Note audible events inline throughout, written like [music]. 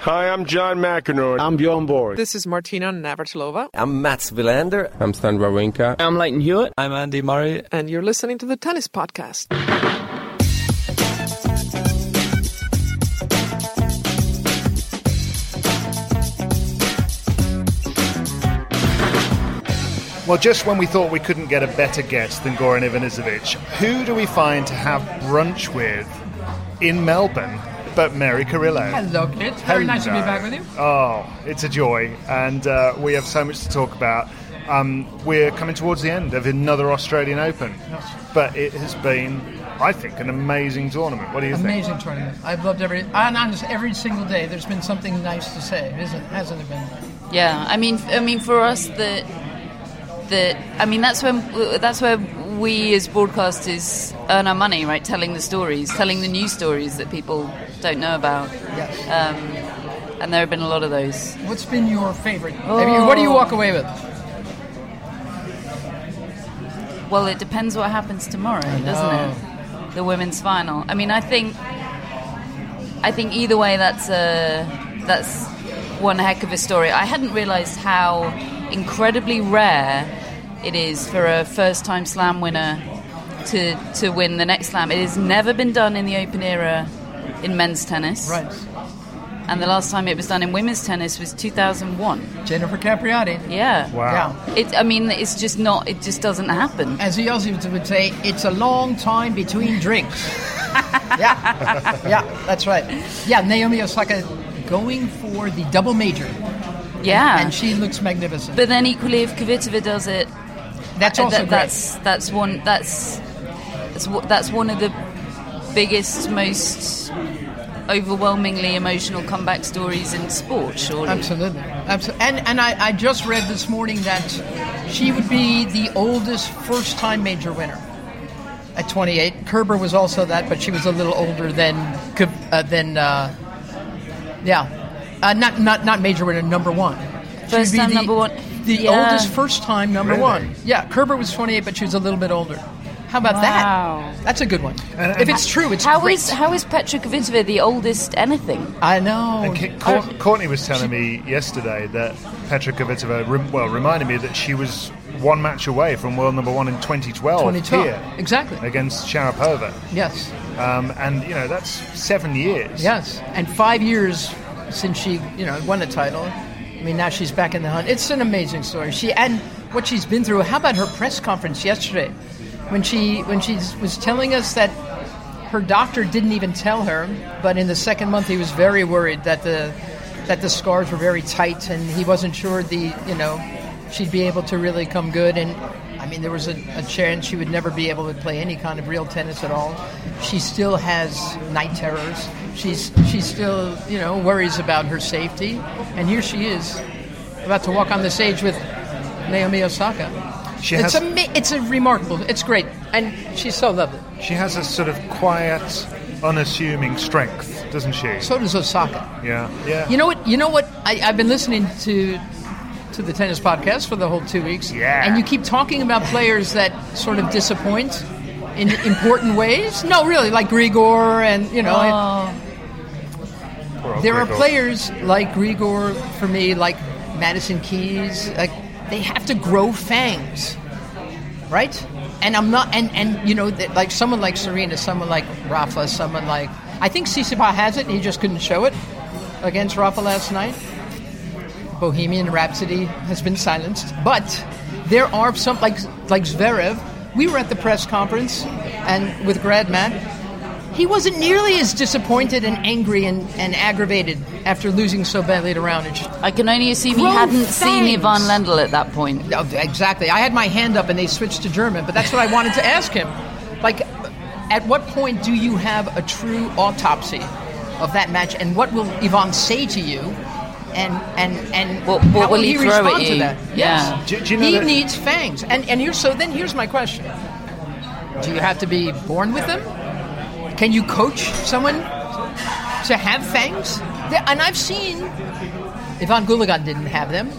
Hi, I'm John McEnroe. I'm Bjorn Borg. This is Martina Navratilova. I'm Mats Wilander. I'm Stan Wawrinka. I'm Lleyton Hewitt. I'm Andy Murray. And you're listening to the Tennis Podcast. Well, just when we thought we couldn't get a better guest than Goran Ivanisevic, who do we find to have brunch with in Melbourne but Mary Carrillo? Hello, kids. Very nice to be back with you. Oh, it's a joy, and uh, we have so much to talk about. Um, we're coming towards the end of another Australian Open, but it has been, I think, an amazing tournament. What do you amazing think? Amazing tournament. I've loved every, and honest, every single day. There's been something nice to say, isn't? Hasn't it been? Yeah, I mean, I mean, for us, the the, I mean, that's when that's where we as broadcasters earn our money, right? Telling the stories, telling the news stories that people don't know about. Yes. Um, and there have been a lot of those. What's been your favorite? Oh. I mean, what do you walk away with? Well, it depends what happens tomorrow, doesn't it? The women's final. I mean, I think, I think either way, that's a that's one heck of a story. I hadn't realised how incredibly rare it is for a first-time Slam winner to to win the next Slam. It has never been done in the Open era in men's tennis. Right. And the last time it was done in women's tennis was 2001. Jennifer Capriati. Yeah. Wow. Yeah. It, I mean, it's just not. It just doesn't happen. As the Aussies would say, it's a long time between drinks. [laughs] yeah. Yeah, that's right. Yeah, Naomi Osaka going for the double major. Yeah. And she looks magnificent. But then equally, if Kvitova does it, that's uh, also that, that's that's one that's that's that's one of the biggest, most overwhelmingly emotional comeback stories in sport. Surely, absolutely, absolutely. And and I, I just read this morning that she would be the oldest first-time major winner at 28. Kerber was also that, but she was a little older than uh, than uh, yeah. Uh, not not not major winner number one. First time the, number one. The yeah. oldest first time number really? one. Yeah, Kerber was 28, but she was a little bit older. How about wow. that? That's a good one. And, if it's true, it's how great. is how is Petra Kvitova the oldest anything? I know. And K- Court- Courtney was telling me yesterday that Petra Kvitova, rem- well, reminded me that she was one match away from world number one in 2012, 2012. here exactly against Sharapova. Yes. Um, and you know that's seven years. Yes, and five years since she, you know, won the title. I mean, now she's back in the hunt. It's an amazing story. She and what she's been through. How about her press conference yesterday, when she when she was telling us that her doctor didn't even tell her, but in the second month he was very worried that the that the scars were very tight and he wasn't sure the you know she'd be able to really come good and. I mean, there was a, a chance she would never be able to play any kind of real tennis at all. She still has night terrors. She's she still you know worries about her safety, and here she is, about to walk on the stage with Naomi Osaka. She it's has, a it's a remarkable. It's great, and she's so lovely. She has a sort of quiet, unassuming strength, doesn't she? So does Osaka. Yeah, yeah. You know what? You know what? I, I've been listening to to the tennis podcast for the whole two weeks. Yeah. And you keep talking about players that sort of disappoint in important ways. No, really, like Grigor and you know. Oh. there are players like Grigor for me, like Madison Keys. Like they have to grow fangs, right? And I'm not, and and you know, like someone like Serena, someone like Rafa, someone like I think Tsitsipas has it, he just couldn't show it against Rafa last night. Bohemian Rhapsody has been silenced, but there are some like like Zverev. We were at the press conference and with Grad Matt. He wasn't nearly as disappointed and angry and, and aggravated after losing so badly to Raonic. I can only assume he hadn't seen fangs. Ivan Lendl at that point. No, exactly. I had my hand up and they switched to German, but that's what I wanted to ask him. Like, at what point do you have a true autopsy of that match, and what will Ivan say to you? And and and What- what how will he throw respond at to you? that? Yeah. Yes. Do- do you know he that- needs fangs. And and here's so then here's my question: Do you have to be born with them? Can you coach someone to have fangs? And I've seen Evonne Goolagong didn't have them.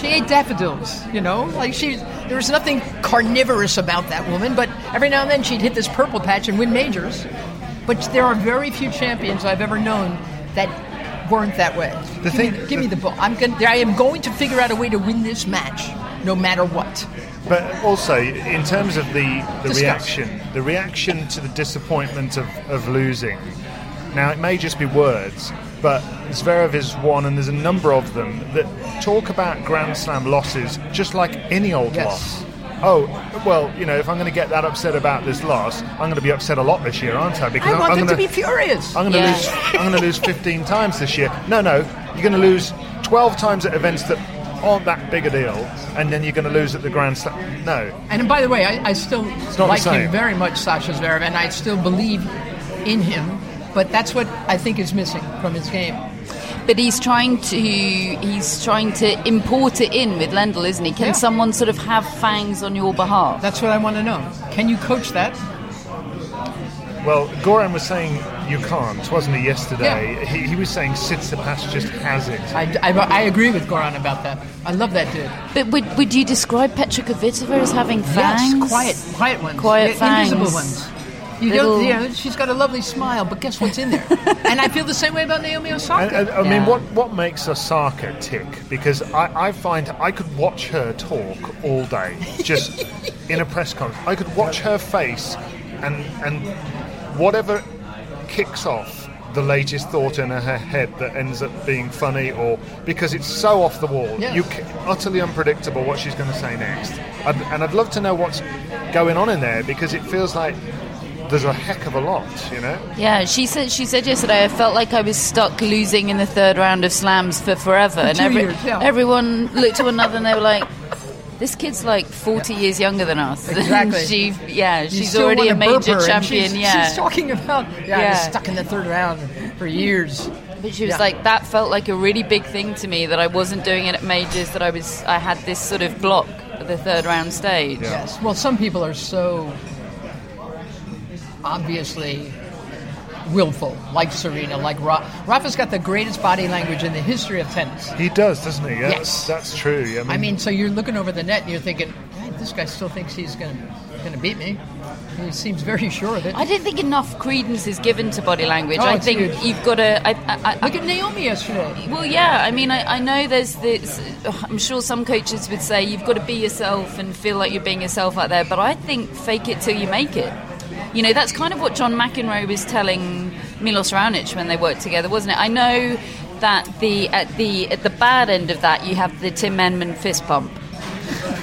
She ate daffodils, you know, like she. There was nothing carnivorous about that woman, but every now and then she'd hit this purple patch and win majors. But there are very few champions I've ever known that weren't that way. The give thing- me, give me the ball. I'm going. I am going to figure out a way to win this match, no matter what. But also, in terms of the, the Discuss. reaction, the reaction to the disappointment of, of losing. Now, it may just be words, but Zverev is one, and there's a number of them that talk about Grand Slam losses just like any old Yes. loss. Oh, well, you know, if I'm going to get that upset about this loss, I'm going to be upset a lot this year, aren't I? Because I I'm, want I'm them going to be furious. I'm going to Yeah. lose. I'm going to lose 15 times this year. No, no, you're going to lose 12 times at events that aren't that big a deal, and then you're going to lose at the Grand Slam. No, And by the way, I, I still like him very much, Sasha Zverev, and I still believe in him. But that's what I think is missing from his game. But he's trying to he's trying to import it in with Lendl, isn't he? Can Yeah. someone sort of have fangs on your behalf? That's what I want to know. Can you coach that? Well, Goran was saying you can't, wasn't he, yesterday? Yeah. He, he was saying Tsitsipas just has it. I, I, I agree with Goran about that. I love that dude. But would, would you describe Petra Kvitova as having fangs? Yes, quiet, quiet ones. Quiet Yeah, Invisible ones. You Little- don't, you know, she's got a lovely smile, but guess what's in there? [laughs] and I feel the same way about Naomi Osaka. And, and, I Yeah. mean, what, what makes Osaka tick? Because I, I find I could watch her talk all day, just [laughs] in a press conference. I could watch her face, and and whatever kicks off the latest thought in her head that ends up being funny, or because it's so off the wall, Yes. you ca- utterly unpredictable what she's going to say next. I'd, and I'd love to know what's going on in there because it feels like there's a heck of a lot, you know. Yeah, she said she said yesterday I felt like I was stuck losing in the third round of slams for forever. and two years, yeah. everyone looked to one another and they were like, This kid's like forty years younger than us. [laughs] Exactly. she yeah, she's already a major champion, she's, yeah. She's talking about, yeah, Yeah. stuck in the third round for years. But she was Yeah. like, that felt like a really big thing to me that I wasn't doing it at majors. That I was, I had this sort of block at the third round stage. Yes. Well, some people are so obviously willful, like Serena, like Ra- Rafa's got the greatest body language in the history of tennis. He does, doesn't he? Yeah, Yes. that's true. I mean, I mean, so you're looking over the net and you're thinking, "God, this guy still thinks he's going to beat me. He seems very sure of it. I don't think enough credence is given to body language. Oh, I think huge. you've got to. I, I, I, Look at Naomi yesterday. Well, yeah. I mean, I, I know there's this. I'm sure some coaches would say you've got to be yourself and feel like you're being yourself out there. But I think fake it till you make it. You know, that's kind of what John McEnroe was telling Milos Raonic when they worked together, wasn't it? I know that the at the at the bad end of that you have the Tim Henman fist pump.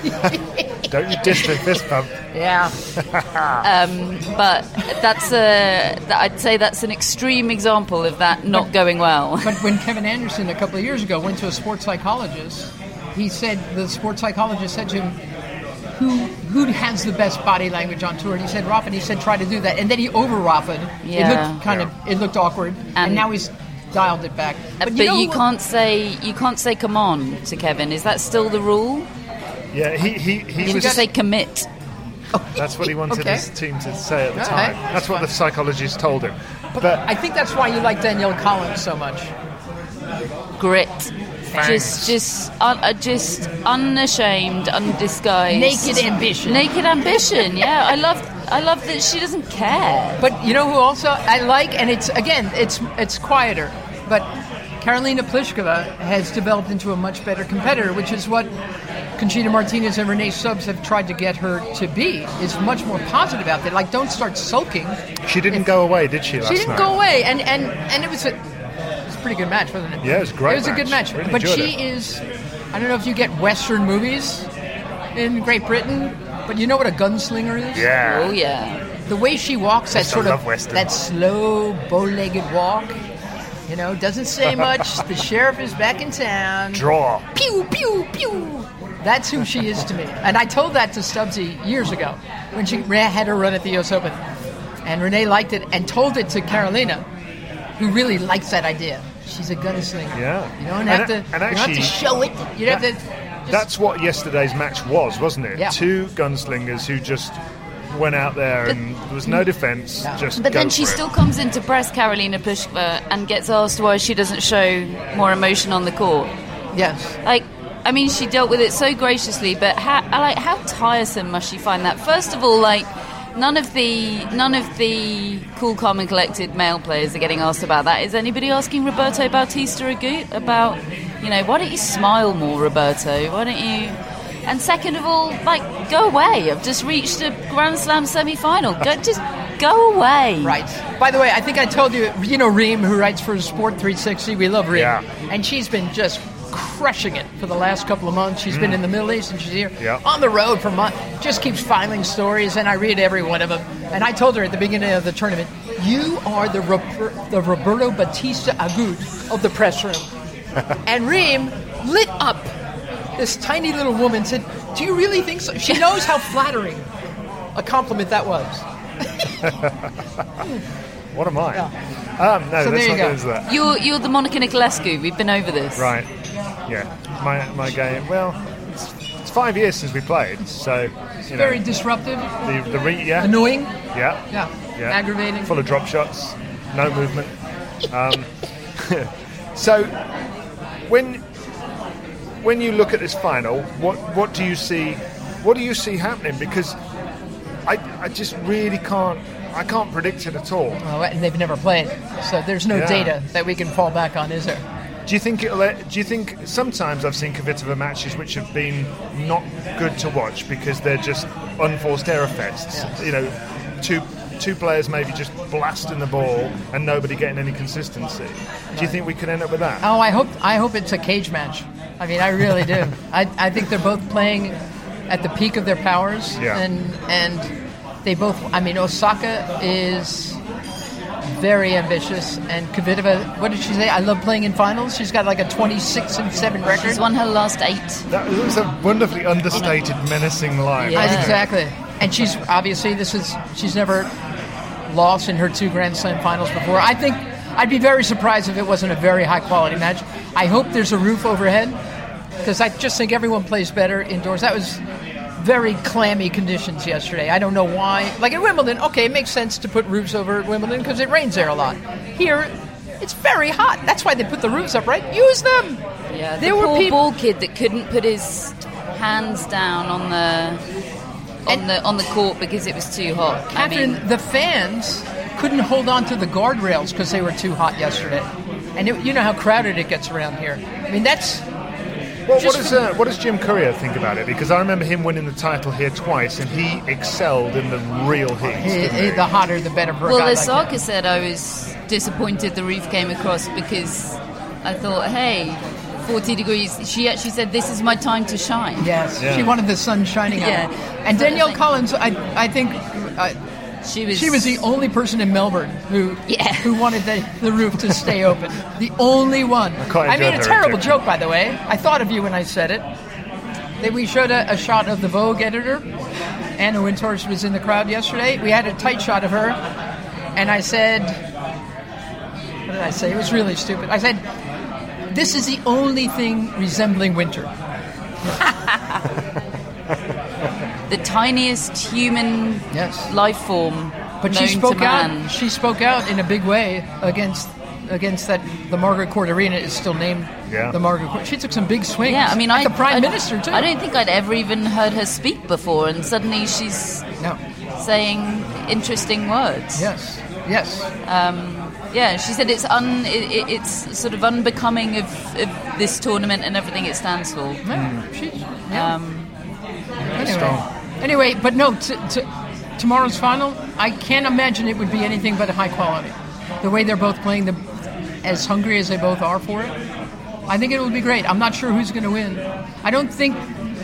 [laughs] don't you diss the fist pump? Yeah. [laughs] Um, but that's a. I'd say that's an extreme example of that not going well. But when [laughs] Kevin Anderson a couple of years ago went to a sports psychologist, he said the sports psychologist said to him, "Who who has the best body language on tour?" And he said Rafa. And he said, "Try to do that." And then he over Rafa. It looked kind of it looked awkward, and, And- now he's dialed it back. Uh, but, know you can't say you can't say come on to Kevin. Is that still the rule? Yeah, he he, he You was. just say commit. That's what he wanted Okay. his team to say at the All time. right. That's what the psychologist told him. But, But I think that's why you like Danielle Collins so much. Grit. Fangs. Just, just, un, uh, just unashamed, undisguised, Naked ambition. Naked ambition. Yeah, I love, I love that she doesn't care. But you know who also I like, and it's again, it's it's quieter, but Karolina Pliskova has developed into a much better competitor, which is what Conchita Martinez and Rennae Stubbs have tried to get her to be. Is much more positive out there. Like, don't start sulking. She didn't go away, did she? Last She didn't night? go away, and and and it was a it was a pretty good match, wasn't it? Yeah, it was a great It was a good match. match, Really but she it. is. I don't know if you get Western movies in Great Britain, but you know what a gunslinger is. Yeah. Oh yeah. The way she walks, that sort of Western. that slow, bow-legged walk. You know, doesn't say [laughs] much. the sheriff is back in town. Draw. Pew pew pew. That's who she is to me. And I told that to Stubbsy years ago when she had her run at the U.S. Open, and Rennae liked it and told it to Karolina, who really likes that idea. She's a gunslinger. Yeah. You don't have a- to. and you don't have actually- to show it. You don't have to. Just, That's what yesterday's match was, wasn't it? Yeah. Two gunslingers who just went out there and there was no defense. No. Just But go then she for it. still comes into press Karolina Pliskova and gets asked why she doesn't show more emotion on the court. yes. Like, I mean, she dealt with it so graciously, but how, like how tiresome must she find that? First of all, like. None of the none of the cool, calm, and collected male players are getting asked about that. Is anybody asking Roberto Bautista Agut about, you know, why don't you smile more, Roberto? Why don't you? And second of all, like, go away. I've just reached a Grand Slam semi-final. Go, just go away. Right. By the way, I think I told you, you know, Reem, who writes for Sport 360, we love Reem. Yeah. And she's been just crushing it for the last couple of months. She's been in the Middle East and she's here Mm. Yeah. on the road for months. Just keeps filing stories, and I read every one of them. And I told her at the beginning of the tournament, you are the, Rober- the Roberto Bautista Agut of the press room. [laughs] and Reem lit up. This tiny little woman said, Do you really think so? She knows how flattering a compliment that was. [laughs] What am I? Yeah. Um, no, So there you not go. go into that. You're you're the Monica Niculescu. We've been over this. Right. Yeah. My my game. Well, it's, it's five years since we played, so you know Very disruptive, the the re- yeah annoying. yeah Yeah. yeah Aggravating. full of drop shots, no movement. Um, [laughs] so when when you look at this final, what what do you see? What do you see happening? Because I I just really can't I can't predict it at all. Oh, and they've never played, so there's no Yeah. data that we can fall back on, is there? Do you think it'll? Do you think sometimes I've seen Kvitova matches which have been not good to watch because they're just unforced error fests? You know, two two players maybe just blasting the ball and nobody getting any consistency. Do you think we could end up with that? Oh, I hope I hope it's a cage match. I mean, I really do. [laughs] I, I think they're both playing at the peak of their powers, Yeah. and and they both. I mean, Osaka is very ambitious, and Kvitova. What did she say? I love playing in finals. She's got like a 26 and seven record. She's won her last eight. That was a wonderfully understated, menacing line. Yeah. Exactly. And she's obviously this is she's never lost in her two Grand Slam finals before. I think I'd be very surprised if it wasn't a very high quality match. I hope there's a roof overhead because I just think everyone plays better indoors. That was very clammy conditions yesterday. I don't know why. Like at Wimbledon, okay, it makes sense to put roofs over at Wimbledon because it rains there a lot. Here, it's very hot. That's why they put the roofs up, right? Use them. Yeah, the There were poor peop- ball kid that couldn't put his hands down on the on And- the on the court because it was too hot. I Catherine, mean, the fans couldn't hold on to the guardrails because they were too hot yesterday. And it, you know how crowded it gets around here. I mean, that's Well, what does uh, what does Jim Courier think about it? Because I remember him winning the title here twice, and he excelled in the real heat. didn't eh, he? the hotter the better for well, guy as like Saka that. said, I was disappointed the roof came across because I thought, hey, 40 degrees. She actually said, "This is my time to shine." Yes, Yeah. she wanted the sun shining on Yeah. her. And Danielle Collins, I, I think uh, She was. she was the only person in Melbourne who Yeah. who wanted the, the roof to stay open. The only one. quite I made a terrible joke, by the way. I thought of you when I said it. Then we showed a, a shot of the Vogue editor. Anna Wintour was in the crowd yesterday. We had a tight shot of her, and I said, "What did I say?" It was really stupid. I said, "This is the only thing resembling winter." [laughs] the tiniest human Yes. life form But known she spoke to man. out. She spoke out in a big way against against that. The Margaret Court Arena is still named Yeah. the Margaret Court. She took some big swings. Yeah, I mean, like I, the prime I- minister too. I don't think I'd ever even heard her speak before, and suddenly she's No. saying interesting words. Yes. Yes. Um, Yeah, she said it's un, it, it, it's sort of unbecoming of, of this tournament and everything it stands for. Yeah, she- yeah. Um, anyway. strong. Anyway, but no, t- t- tomorrow's final, I can't imagine it would be anything but high quality. The way they're both playing, the, as hungry as they both are for it, I think it will be great. I'm not sure who's going to win. I don't think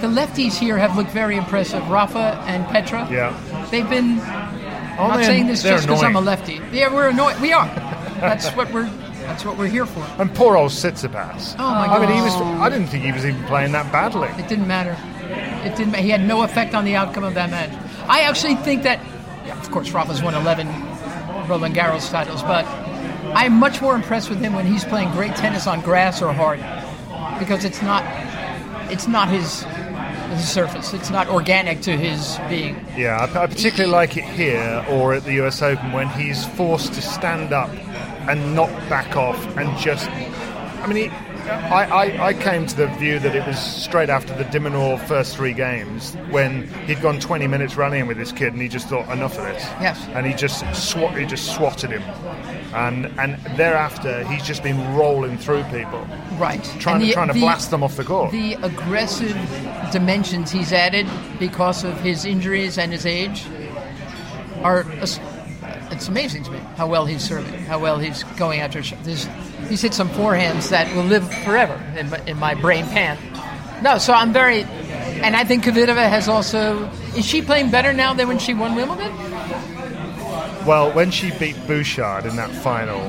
the lefties here have looked very impressive. Rafa and Petra. Yeah. They've been. Oh, I'm not saying this just because I'm a lefty. Yeah, we're annoyed. We are. [laughs] That's what we're. That's what we're here for. And poor old Tsitsipas. Oh, my god! I mean, he was. I didn't think he was even playing that badly. It didn't matter. It didn't. He had no effect on the outcome of that match. I actually think that, yeah, of course, Rafa's won 11 Roland Garros titles, but I'm much more impressed with him when he's playing great tennis on grass or hard, because it's not, it's not his, his surface. It's not organic to his being. Yeah, I, I particularly like it here or at the US Open when he's forced to stand up and not back off and just. I mean, he, I, I, I came to the view that it was straight after the de Minaur first three games when he'd gone 20 minutes rallying with this kid and he just thought enough of this. Yes. And he just swat, he just swatted him, and and thereafter he's just been rolling through people, Right. trying And to the- trying to the- blast them off the court. The aggressive dimensions he's added because of his injuries and his age are. It's amazing to me how well he's serving, how well he's going after. sh- There's, he's hit some forehands that will live forever in my, in my brain pan. No, so I'm very, and I think Kvitova has also. Is she playing better now than when she won Wimbledon? Well, when she beat Bouchard in that final,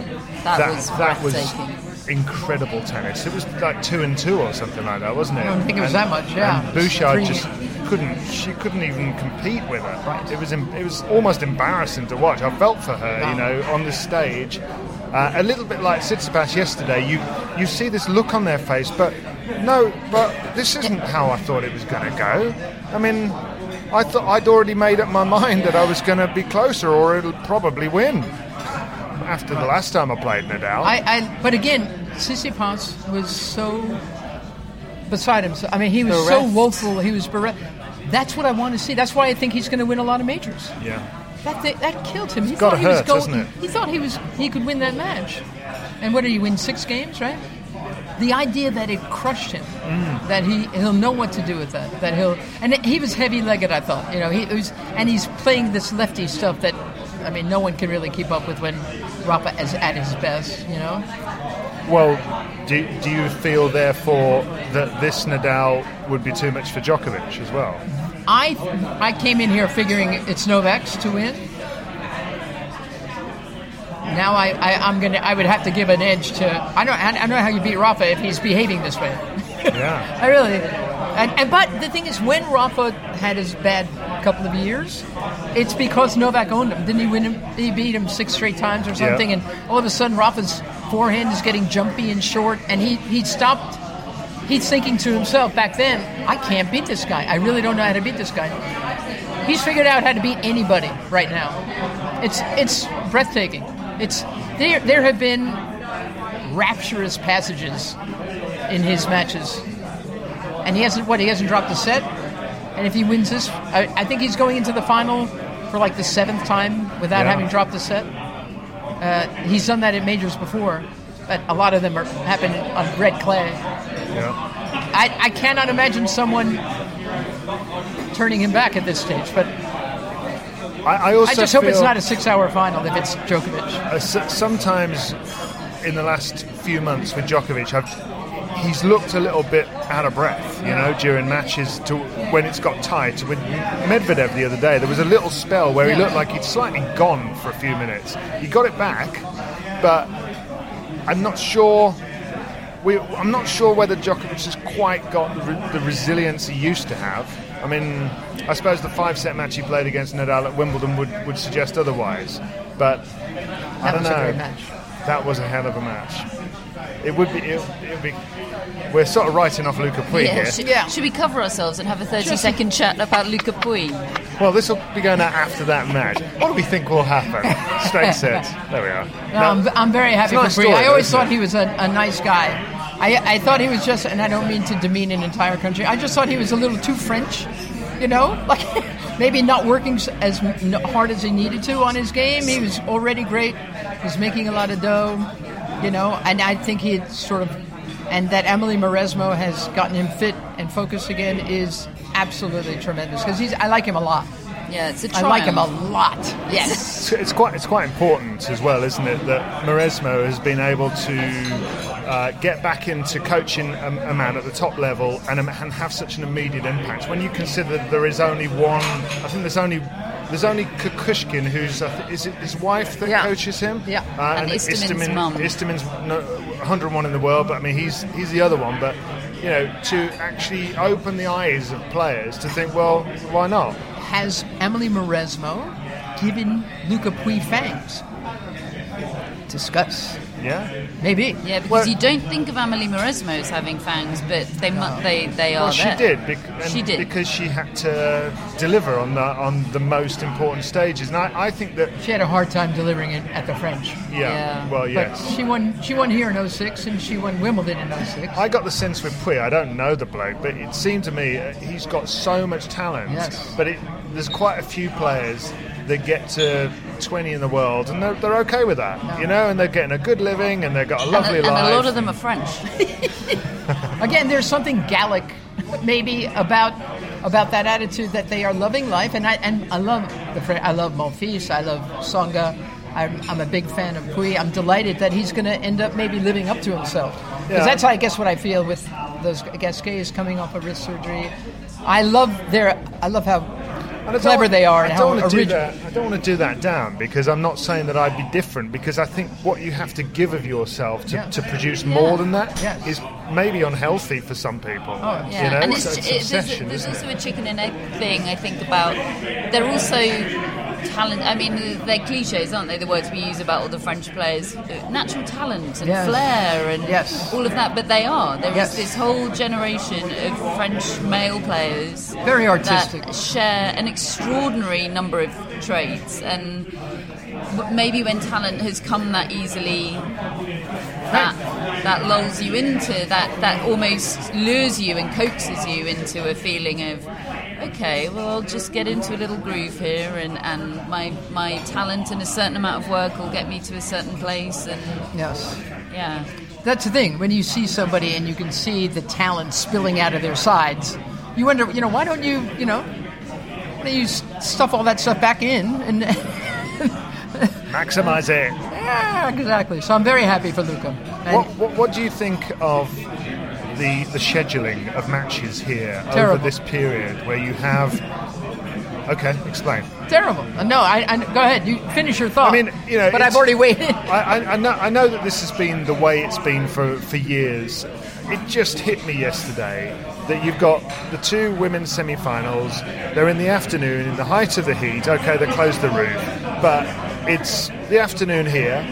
That was that was incredible tennis. It was like two and two or something like that, wasn't it? I don't think it was And- that much, yeah. And Bouchard three- just couldn't. She couldn't even compete with her. Right. It was. em- It was almost embarrassing to watch. I felt for her, you know, on the stage. Uh, a little bit like Tsitsipas yesterday. You you see this look on their face, but no, but this isn't how I thought it was going to go. I mean, I thought I'd already made up my mind that I was going to be closer, or it'll probably win. After the last time I played Nadal, I, I but again, Tsitsipas was so beside himself. I mean, he was so woeful. He was bereft. That's what I want to see. That's why I think he's going to win a lot of majors. yeah. That that killed him. He thought he was going. He thought he was he could win that match. And what did he win? Six games, right? The idea that it crushed him, Mm. that he he'll know what to do with that, that he'll and he was heavy legged. I thought, you know, he was and he's playing this lefty stuff that, I mean, no one can really keep up with when Rafa is at his best. You know, Well, do, do you feel therefore that this Nadal would be too much for Djokovic as well? I I came in here figuring it's Novak's to win. Now I, I I'm gonna I would have to give an edge to I don't I don't know how you beat Rafa if he's behaving this way. [laughs] Yeah. [laughs] I really and, and but the thing is when Rafa had his bad couple of years, it's because Novak owned him. Didn't he win him? He beat him six straight times or something, Yeah. and all of a sudden Rafa's forehand is getting jumpy and short, and he he stopped. He's thinking to himself back then, I can't beat this guy. I really don't know how to beat this guy. He's figured out how to beat anybody right now. It's it's breathtaking. It's there. There have been rapturous passages in his matches, and he hasn't what he hasn't dropped a set. And if he wins this, I, I think he's going into the final for like the seventh time without Yeah. having dropped a set. Uh, he's done that at majors before, but a lot of them are happen on red clay. Yeah. I, I cannot imagine someone turning him back at this stage, but I, I also I just hope it's not a six-hour final if it's Djokovic. Uh, s- sometimes in the last few months with Djokovic, I've, he's looked a little bit out of breath, you know, during matches to when it's got tight. With Medvedev the other day, there was a little spell where he looked like he'd slightly gone for a few minutes. He got it back, but I'm not sure. We, I'm not sure whether Djokovic has quite got the, re- the resilience he used to have. I mean, I suppose the five-set match he played against Nadal at Wimbledon would, would suggest otherwise. But I don't know. a great match. That was a hell of a match. It would be. It, it would be. We're sort of writing off Luca Pouille Yeah, here. should, Yeah. should we cover ourselves and have a 30 second chat about Luca Pouille? Well, this will be going out after that match. What do we think will happen? Straight sets. There we are. No, I'm, I'm very happy It's a for nice Brie. story, I always thought it? he was a, a nice guy. I, I thought he was just, and I don't mean to demean an entire country. I just thought he was a little too French, you know, [laughs] like maybe not working as hard as he needed to on his game. He was already great, He's making a lot of dough, you know, and I think he sort of, and that Amelie Mauresmo has gotten him fit and focused again is absolutely tremendous because he's. I like him a lot. Yeah, it's a I like him a lot. Yes. It's, it's quite it's quite important as well, isn't it, that Mauresmo has been able to uh, get back into coaching a, a man at the top level and, um, and have such an immediate impact. When you consider that there is only one, I think there's only. There's only Kukushkin, who's uh, is it his wife that Yeah. coaches him? Yeah. uh, And Istomin's mum. Istomin's no, 101 in the world, but I mean he's he's the other one. But you know, to actually open the eyes of players to think, well, why not? Has Amelie Mauresmo given Luca Pouille fangs? Discuss. Yeah. Maybe. Yeah, because Well- you don't think of Amelie Mauresmo as having fangs, but they mu- they they are Well, she there. did. Bec- She did. because she had to deliver on the on the most important stages, and I, I think that She had a hard time delivering it at the French. yeah, Yeah. well, But yes. she won. She won here in 06 and she won Wimbledon in 06. I got the sense with Pouille, I don't know the bloke, but it seemed to me uh, he's got so much talent. Yes. But it, there's quite a few players that get to 20 in the world and they're, they're okay with that, you know, and they're getting a good living and they've got a and, lovely and life. a lot of them are French. [laughs] Again, there's something Gallic, maybe about about that attitude that they are loving life, and I and I love the Fr- I love Monfils, I love Tsonga. I'm, I'm a big fan of Pouille. I'm delighted that he's going to end up maybe living up to himself. Because Yeah. that's, I guess, what I feel with those Gasquet is coming off of wrist surgery. I love their. I love how And clever they are I and don't want to do that. I don't want to do that down because I'm not saying that I'd be different. Because I think what you have to give of yourself to, Yeah. to produce more than that is Yes. Maybe unhealthy for some people. Oh, Yeah, You know, and it's, it's, it's it, there's, there's also it? a chicken and egg thing. I think about they're also talent. I mean, they're cliches, aren't they? The words we use about all the French players, uh, natural talent and Yes. flair and Yes. all of that. But they are. There is Yes. this whole generation of French male players Very artistic. that share an extraordinary number of traits and. Maybe when talent has come that easily, that that lulls you into that that almost lures you and coaxes you into a feeling of okay well I'll just get into a little groove here and, and my my talent and a certain amount of work will get me to a certain place and Yes. yeah That's the thing. When you see somebody and you can see the talent spilling out of their sides, you wonder, you know, why don't you, you know, why don't you stuff all that stuff back in? And [laughs] Maximise it. yeah, exactly. So I'm very happy for Luca. What, what, what do you think of the the scheduling of matches here Terrible. over this period where you have? Okay, explain. Terrible. Uh, No, I, I go ahead. You finish your thought. I mean, you know, but I've already waited. I, I, I, know, I know that this has been the way it's been for, for years. It just hit me yesterday that you've got the two women's semi finals. They're in the afternoon, in the height of the heat. Okay, they closed the roof. But it's the afternoon here.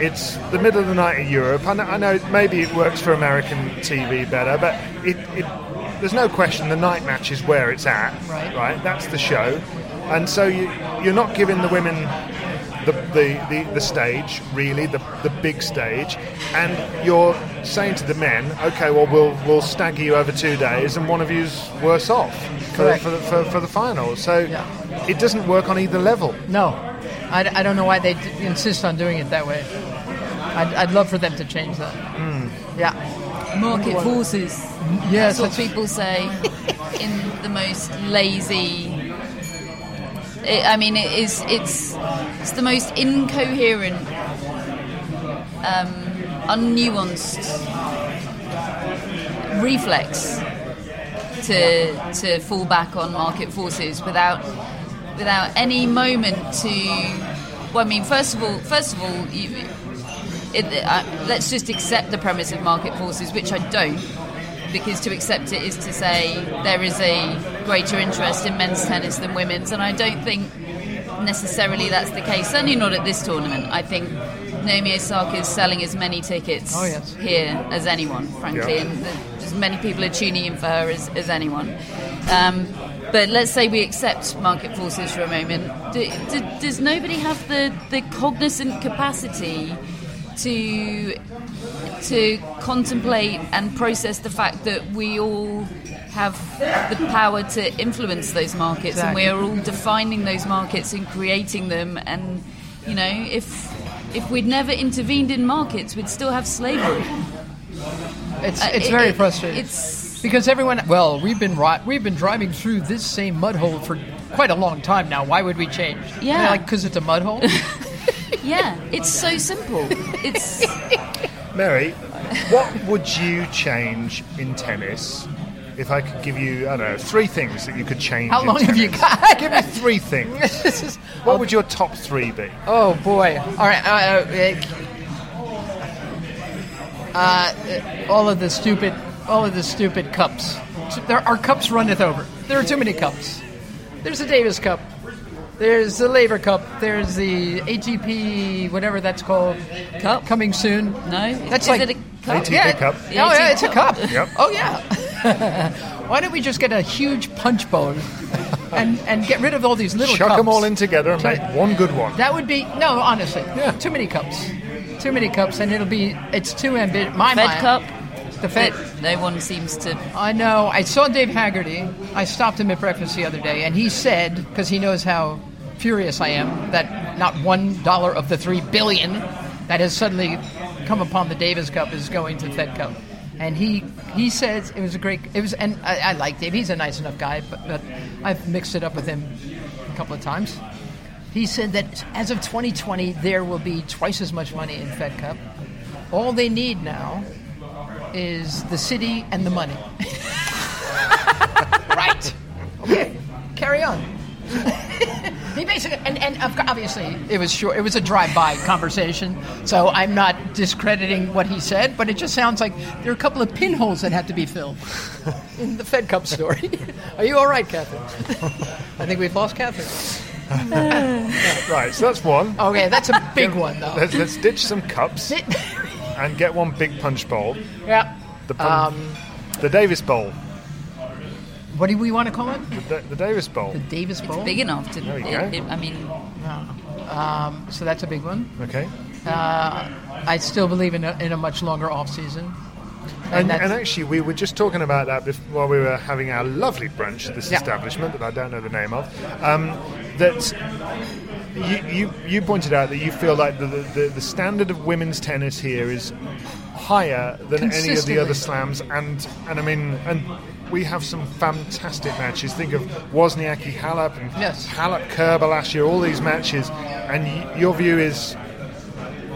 It's the middle of the night in Europe. I know, I know maybe it works for American TV better, but it, it, there's no question the night match is where it's at. Right. Right? That's the show. And so you, you're not giving the women the, the, the, the stage, really, the, the big stage, and you're saying to the men, okay, well, we'll, we'll stagger you over two days, and one of you's worse off for, for, the, for, for the finals. So Yeah. it doesn't work on either level. No, I, I don't know why they d- insist on doing it that way. I'd, I'd love for them to change that. Hmm. Yeah. market forces Yes. that's what people say [laughs] in the most lazy it, I mean it is it's it's the most incoherent um, unnuanced reflex to to fall back on market forces without without any moment to well I mean first of all first of all you, it, uh, let's just accept the premise of market forces which I don't because to accept it is to say there is a greater interest in men's tennis than women's and I don't think necessarily that's the case certainly not at this tournament I think Naomi Osaka is selling as many tickets Oh, yes. here as anyone frankly Yeah. and the, as many people are tuning in for her as, as anyone um, but let's say we accept market forces for a moment do, do, does nobody have the, the cognizant capacity to to contemplate and process the fact that we all have the power to influence those markets and we are all defining those markets and creating them and you know if if we'd never intervened in markets, we'd still have slavery. It's Uh, it's it- very it- frustrating. It's because everyone. Well, we've been ri- we've been driving through this same mud hole for quite a long time now. Why would we change? Yeah. like because it's a mud hole. [laughs] yeah, it's so simple. It's [laughs] Mary, what would you change in tennis if I could give you, I don't know, three things that you could change? How in long have you got? Give me three things. [laughs] This is- What would your top three be? Oh boy! All right, uh, uh, uh, all of the stupid, all of the stupid cups. There are cups runneth over. There are too many cups. There's the Davis Cup. There's the Laver Cup. There's the ATP, whatever that's called, Cup? coming soon. no. That's is like it a cup? ATP yeah, Cup. Oh yeah, it's a cup. Yep. Oh yeah. [laughs] Why don't we just get a huge punch bowl [laughs] and and get rid of all these little Chuck cups? them all in together and make one good one. That would be no, honestly. Yeah. Too many cups. Too many cups, and it'll be. It's too ambitious. My Fed mind- Cup. The Fed. No one seems to. I know. I saw Dave Haggerty. I stopped him at breakfast the other day, and he said because he knows how furious I am that not one dollar of the three billion that has suddenly come upon the Davis Cup is going to Fed Cup. And he he says it was a great it was and I, I like Dave he's a nice enough guy but, but I've mixed it up with him a couple of times. He said that as of 2020 there will be twice as much money in Fed Cup. All they need now is the city and the money. [laughs] right. Okay. Carry on. [laughs] he basically, and, and obviously, it was short. It was a drive-by conversation, so I'm not discrediting what he said. But it just sounds like there are a couple of pinholes that have to be filled [laughs] in the Fed Cup story. are you all right, Catherine? I think we've lost Catherine. Right, so that's one. Okay, that's a big one, though. Let's, let's ditch some cups and get one big punch bowl. yeah. The, pun- Um, the Davis Bowl. what do we want to call it? The, the Davis Bowl. The Davis Bowl. Big enough to. There we it- go. it- I mean, Um, so that's a big one. Okay. Uh, I still believe in a, in a much longer off season. And, that's- and actually, we were just talking about that bef- while we were having our lovely brunch at this Yeah. establishment that I don't know the name of. Um, that you, you, you pointed out that you feel like the, the, the standard of women's tennis here is higher than any of the other slams, and and I mean, and we have some fantastic matches. Think of Wozniacki Halep and Yes. Halep Kerber last year. All these matches, and y- your view is.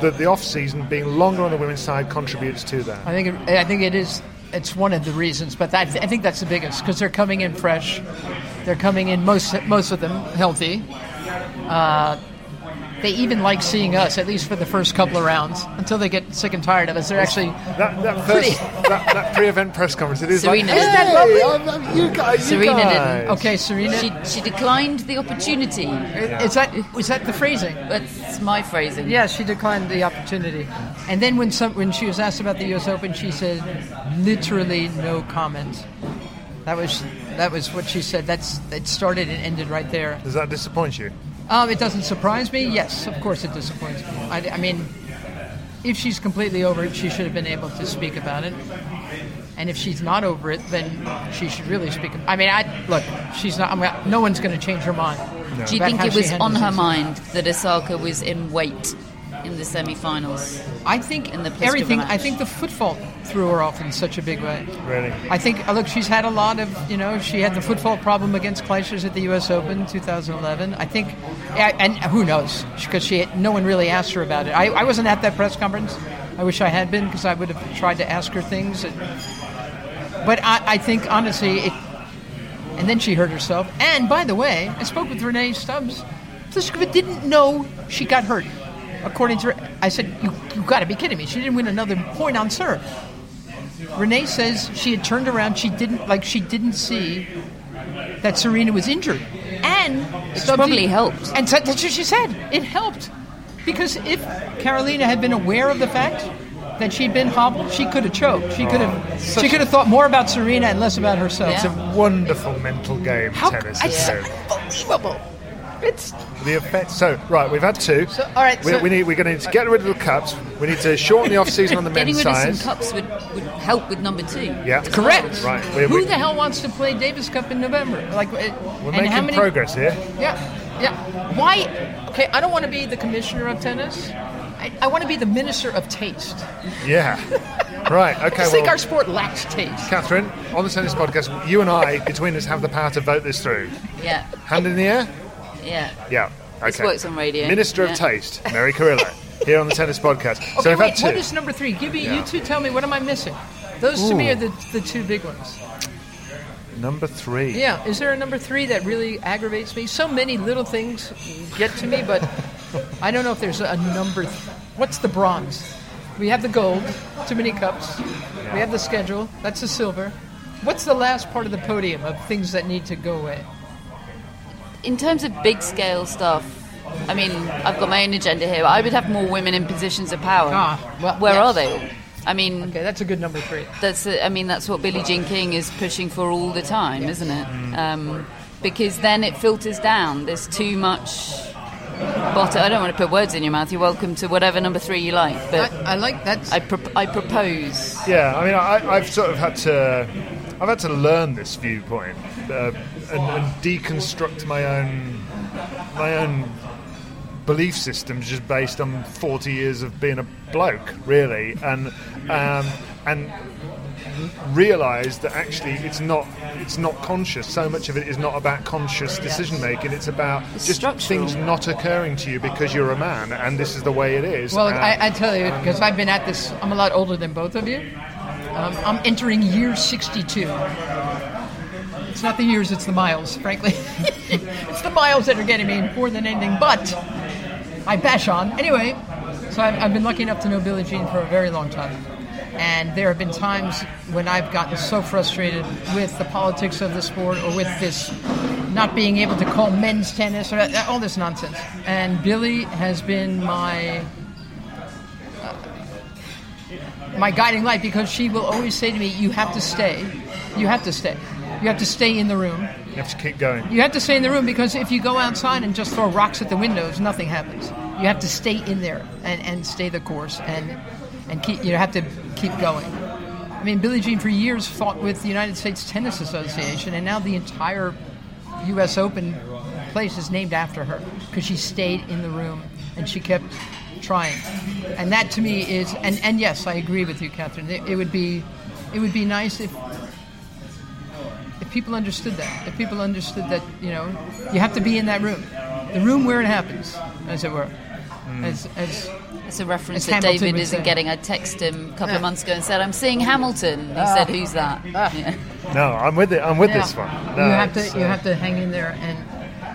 That the off season being longer on the women's side contributes to that. I think it, I think it is. It's one of the reasons, but that, I think that's the biggest because they're coming in fresh. They're coming in most most of them healthy. Uh, they even like seeing us at least for the first couple of rounds until they get sick and tired of us. They're actually That, that first that, that pre-event press conference, it is Serena like, hey. I'm, I'm, you guys, you Serena didn't. okay. Serena, she she declined the opportunity. is that is that the phrasing? That's my phrasing. Yeah, she declined the opportunity. And then when some when she was asked about the U.S. Open, she said literally no comment. That was that was what she said. That's it started and ended right there. Does that disappoint you? Um, it doesn't surprise me. Yes, of course it disappoints me. I, I mean, if she's completely over it, she should have been able to speak about it. And if she's not over it, then she should really speak. I mean, I look. She's not. I'm, not- no one's going to change her mind. Do you think it was on her mind that Osaka was in weight in the semi-finals? I think in the Pliskova everything. I think the foot fault threw her off in such a big way. Really? I think, uh, look, she's had a lot of, you know, she had the foot fault problem against Clijsters at the U.S. Open 2011. I think, and who knows, because she, no one really asked her about it. I, I wasn't at that press conference. I wish I had been because I would have tried to ask her things. But I, I think, honestly, it, and then she hurt herself. And by the way, I spoke with Rennae Stubbs. Pliskova didn't know she got hurt. According to her, I said, "You, you got to be kidding me! She didn't win another point on serve." Rennae says she had turned around. She didn't like. She didn't see that Serena was injured, and Which probably helped. And so, that's what she said. It helped because if Karolina had been aware of the fact that she'd been hobbled, she could have choked. She could have. She could have thought more about Serena and less about herself. It's a wonderful mental game, How, tennis. it's isn't unbelievable. It's The effect. So, right, we've had two. So, all right, we, so- we need. We're going to get rid of the cups. We need to shorten the off season on the men's side. Getting rid of some cups would, would help with number two. Yeah. correct. well. Right. We, Who we, the hell wants to play Davis Cup in November? Like, uh, we're making how many? progress here. Yeah, yeah. Why? Okay, I don't want to be the commissioner of tennis, I, I want to be the minister of taste. Yeah. Right. [laughs] Okay. I think well, our sport lacks taste. Catherine, on the tennis podcast, you and I, between us, have the power to vote this through. Yeah, Hand in the air. Yeah. Yeah. Okay. This works on radio. Minister Yeah. of Taste, Mary Carrillo, [laughs] here on the tennis podcast. so Okay, we've wait. had two. What is number three? Give me. Yeah. You two tell me. What am I missing? Those to me are the, the two big ones. Number three. Yeah. Is there a number three that really aggravates me? So many little things get to me, but I don't know if there's a number. Th- What's the bronze? We have the gold. Too many cups. We have the schedule. That's the silver. What's the last part of the podium of things that need to go away? In terms of big scale stuff, I mean, I've got my own agenda here. I would have more women in positions of power. Ah, well, Where yes. are they? I mean, Okay, that's a good number three. that's I mean that's what Billie Jean King is pushing for all the time, isn't it? Um, because then it filters down. There's too much. Bottom. I don't want to put words in your mouth. You're welcome to whatever number three you like, but I, I like that. I, pro- I propose. Yeah, I mean, I, I've sort of had to, I've had to learn this viewpoint uh, and, and deconstruct my own, my own belief systems just based on forty years of being a bloke, really, and um, and realize that actually it's not it's not conscious so much of it is not about conscious decision making it's about It's just structural. things not occurring to you because you're a man and this is the way it is Well, And- I, I tell you, because I've been at this, I'm a lot older than both of you. Um, I'm entering year 62. Not the years, it's the miles, frankly. [laughs] it's the miles that are getting me more than anything, but I bash on. Anyway, so I've, I've been lucky enough to know Billie Jean for a very long time. And there have been times when I've gotten so frustrated with the politics of the sport or with this not being able to call men's tennis or uh, all this nonsense. And Billie has been my uh, my guiding light because she will always say to me, "You have to stay. You have to stay. You have to stay in the room. you have to keep going You have to stay in the room because if you go outside and just throw rocks at the windows, nothing happens. You have to stay in there and, and stay the course and and keep. You have to keep going. I mean, Billie Jean for years fought with the United States Tennis Association, and now the entire U.S. Open place is named after her because she stayed in the room and she kept trying. And that to me is, and, and yes, I agree with you, Catherine. It, it would be, it would be nice if if people understood that. If people understood that, you know, you have to be in that room, the room where it happens, as it were. As, as It's a reference As that Hamilton David isn't say. getting. I texted him a couple Yeah. of months ago and said, "I'm seeing Hamilton." He Ah. said, "Who's that?" Ah. [laughs] Yeah. no i'm with it i'm with Yeah. this one no, you have to it's, you uh, have to hang in there and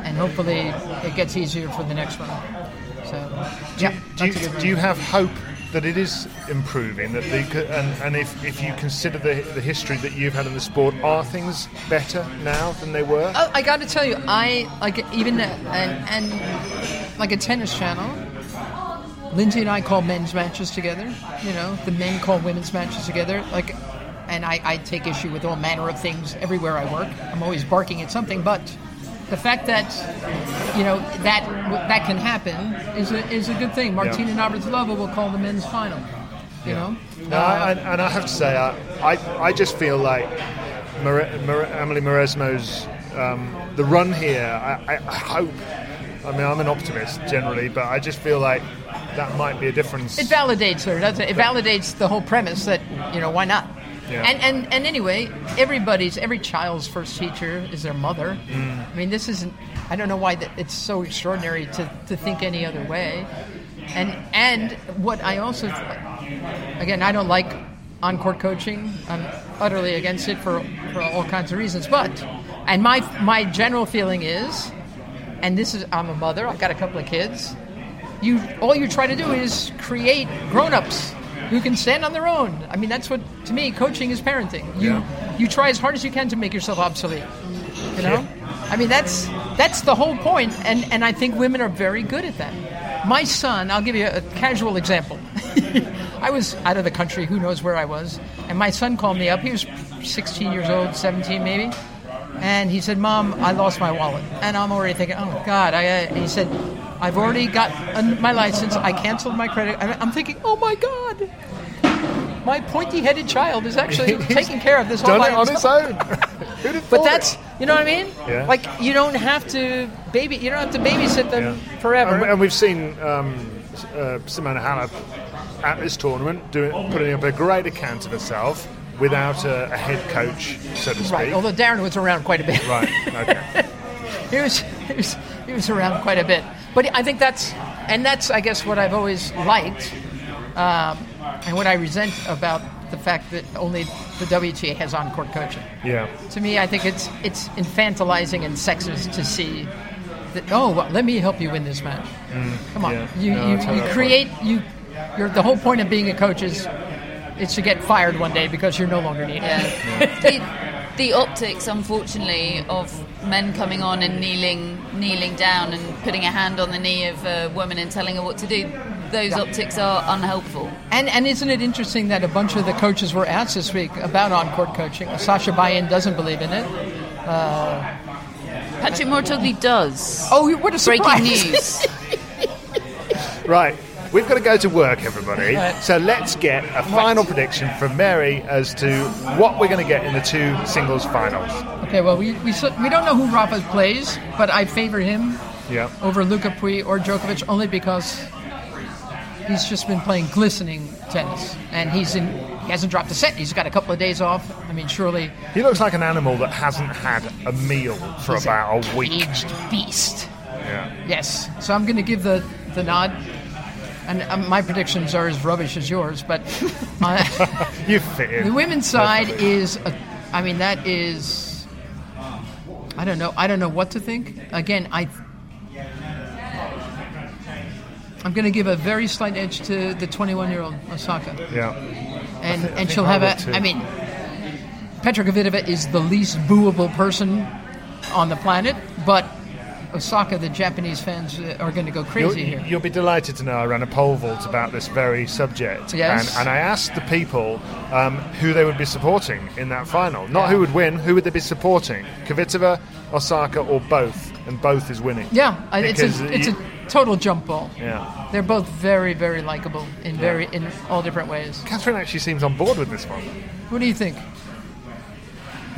and hopefully it gets easier for the next one. So yeah, do you, that's a do you have hope that it is improving that the, and, and if, if you consider the, the history that you've had in the sport are things better now than they were Oh, I got to tell you, I like even and like a tennis channel. Lindsay and I call men's matches together. You know, the men call women's matches together. Like, and I, I take issue with all manner of things everywhere I work. I'm always barking at something, but the fact that you know that that can happen is a, is a good thing. Martina Navratilova will call the men's final. You know, No, I, and- and I have to say, I, I, I just feel like Amelie Mauresmo's um, the run here. I, I, I hope. I mean, I'm an optimist generally, but I just feel like that might be a difference. It validates her, doesn't it? It validates the whole premise that you know why not. Yeah. And, and and anyway, everybody's every child's first teacher is their mother. Mm. I mean, this isn't. I don't know why that it's so extraordinary to, to think any other way. And and what I also, again, I don't like on court coaching. I'm utterly against it for for all kinds of reasons. But and my my general feeling is, and this is I'm a mother. I've got a couple of kids you all you try to do is create grown-ups who can stand on their own. I mean, that's what to me coaching is parenting. You you try as hard as you can to make yourself obsolete. You know, I mean that's that's the whole point, and and I think women are very good at that. My son, I'll give you a casual example. [laughs] I was out of the country, who knows where I was, and my son called me up. He was 16 years old, 17 maybe. And he said, "Mom, I lost my wallet." And I'm already thinking, "Oh God!" I, uh, he said, "I've already got my license. I canceled my credit." I'm, I'm thinking, "Oh my God!" My pointy-headed child is actually [laughs] taking care of this all done by on himself. own. [laughs] But that's, you know what I mean? Yeah. Like you don't have to baby, you don't have to babysit them Yeah. forever. And, and we've seen um, uh, Simona Halep at this tournament, doing putting up a great account of herself without a, a head coach, so to speak. Right. Although Darren was around quite a bit. Right. Okay. [laughs] he was, he was he was around quite a bit. But I think that's and that's I guess what I've always liked, um, and what I resent about the fact that only the WTA has on-court coaching. yeah. To me, I think it's it's infantilizing and sexist to see that. Oh, well, let me help you win this match. Come on, Mm. yeah. you No, you, you create you. You're, the whole point of being a coach is it's to get fired one day because you're no longer needed. Yeah. [laughs] the, the optics, unfortunately, of men coming on and kneeling, kneeling down and putting a hand on the knee of a woman and telling her what to do. Those optics are unhelpful. And and isn't it interesting that a bunch of the coaches were asked this week about on-court coaching? Sascha Bajin doesn't believe in it. Uh, uh, Patrick Mouratoglou does. Oh, what a surprise! Breaking news. [laughs] Right. We've got to go to work, everybody. So let's get a final prediction from Mary as to what we're going to get in the two singles finals. Okay, well, we, we, we don't know who Rafa plays, but I favor him Yeah. over Lucas Pouille or Djokovic only because he's just been playing glistening tennis, and he's in. He hasn't dropped a set. He's got a couple of days off. I mean, surely He looks like an animal that hasn't had a meal for about a week. aged beast. Yeah. Yes. So I'm going to give the the nod. And um, my predictions are as rubbish as yours, but uh, [laughs] You fit the women's side is, a, I mean, that is, I don't know, I don't know what to think. Again, I, I'm going to give a very slight edge to the 21 year old Osaka, Yeah. and I and she'll I have a. too. I mean, Petra Kvitova is the least booable person on the planet, but Osaka, the Japanese fans uh, are going to go You'll, crazy here. you'll be delighted to know I ran a pole vault about this very subject. Yes. And, and I asked the people um, who they would be supporting in that final. Not who would win, who would they be supporting? Kvitova, Osaka, or both? And both is winning. Yeah, I- it's a it's you- a total jump ball. Yeah. They're both very very likable in very in all different ways. Catherine actually seems on board with this one. What do you think?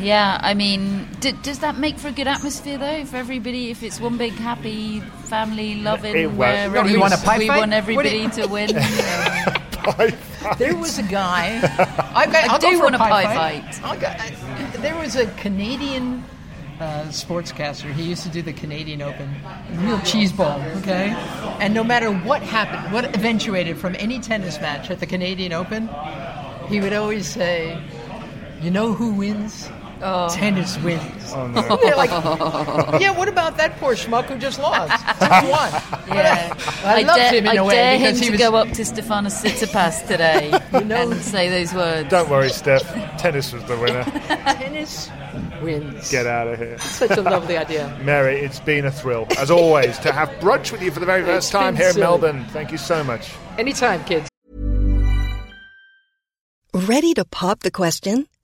Yeah, I mean, d- does that make for a good atmosphere though for everybody? If it's one big happy family loving, It won't. where No, you want a we- pie we fight? want everybody you- to win. [laughs] you know. There was a guy. [laughs] I, I, I do want a pie fight. I'll go- I- there was a Canadian uh, sportscaster. He used to do the Canadian Open, real cheese cheeseball. Okay, and no matter what happened, what eventuated from any tennis match at the Canadian Open, he would always say, "You know who wins." Oh. Tennis wins. Oh, no. [laughs] They're like, yeah, what about that poor schmuck who just lost? Who won? [laughs] Yeah, uh, I loved dare, him in I a way dare him because he to was- go up to Stefanos Tsitsipas today [laughs] you know- and say those words. Don't worry, Steph. Tennis was the winner. Tennis wins. Get out of here. Such a lovely idea. Mary, it's been a thrill, as always, to have brunch with you for the very first It's time been here in. Melbourne. Thank you so much. Anytime, kids. Ready to pop the question?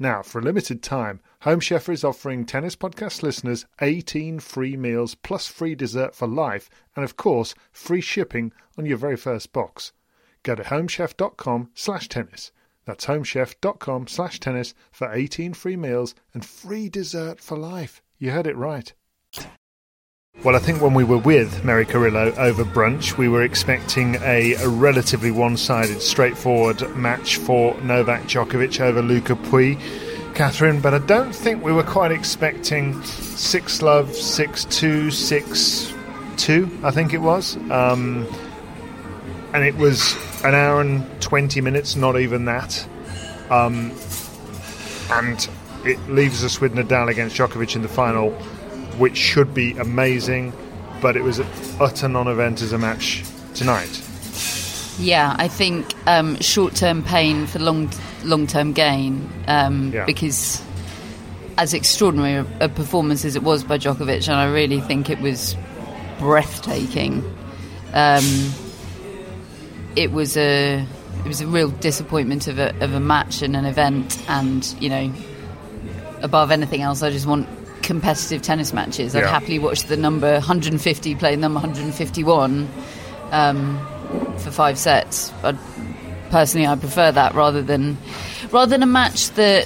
Now, for a limited time, Home Chef is offering Tennis Podcast listeners 18 free meals plus free dessert for life, and of course, free shipping on your very first box. Go to homechef.com slash tennis. That's homechef.com slash tennis for 18 free meals and free dessert for life. You heard it right. Well, I think when we were with Mary Carrillo over brunch, we were expecting a, a relatively one sided, straightforward match for Novak Djokovic over Lucas Pouille. Catherine, but I don't think we were quite expecting 6 love, 6 2, 6 2, I think it was. Um, and it was an hour and 20 minutes, not even that. Um, and it leaves us with Nadal against Djokovic in the final, which should be amazing, but it was an utter non event as a match tonight. Yeah, I think um, short term pain for long long term gain um, Yeah. because as extraordinary a, performance as it was by Djokovic, and I really think it was breathtaking. Um, it was a it was a real disappointment of a of a match and an event, and you know, above anything else, I just want competitive tennis matches. I'd Yeah. happily watch the number 150 play number 151 um, for five sets. But personally, I prefer that rather than rather than a match that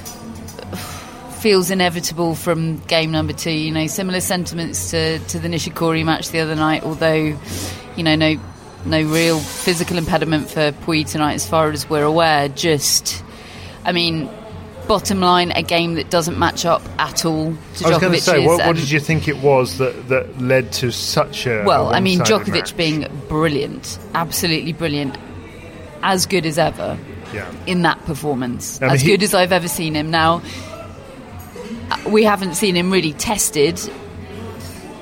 feels inevitable from game number two. You know, similar sentiments to, to the Nishikori match the other night, although, you know, no no real physical impediment for Pouille tonight as far as we're aware. Just, I mean, bottom line, a game that doesn't match up at all to I was going to say, what, what did you think it was that, that led to such a. well, I mean, Djokovic being brilliant, absolutely brilliant, as good as ever Yeah. in that performance, I mean, as he- good as I've ever seen him. Now, we haven't seen him really tested,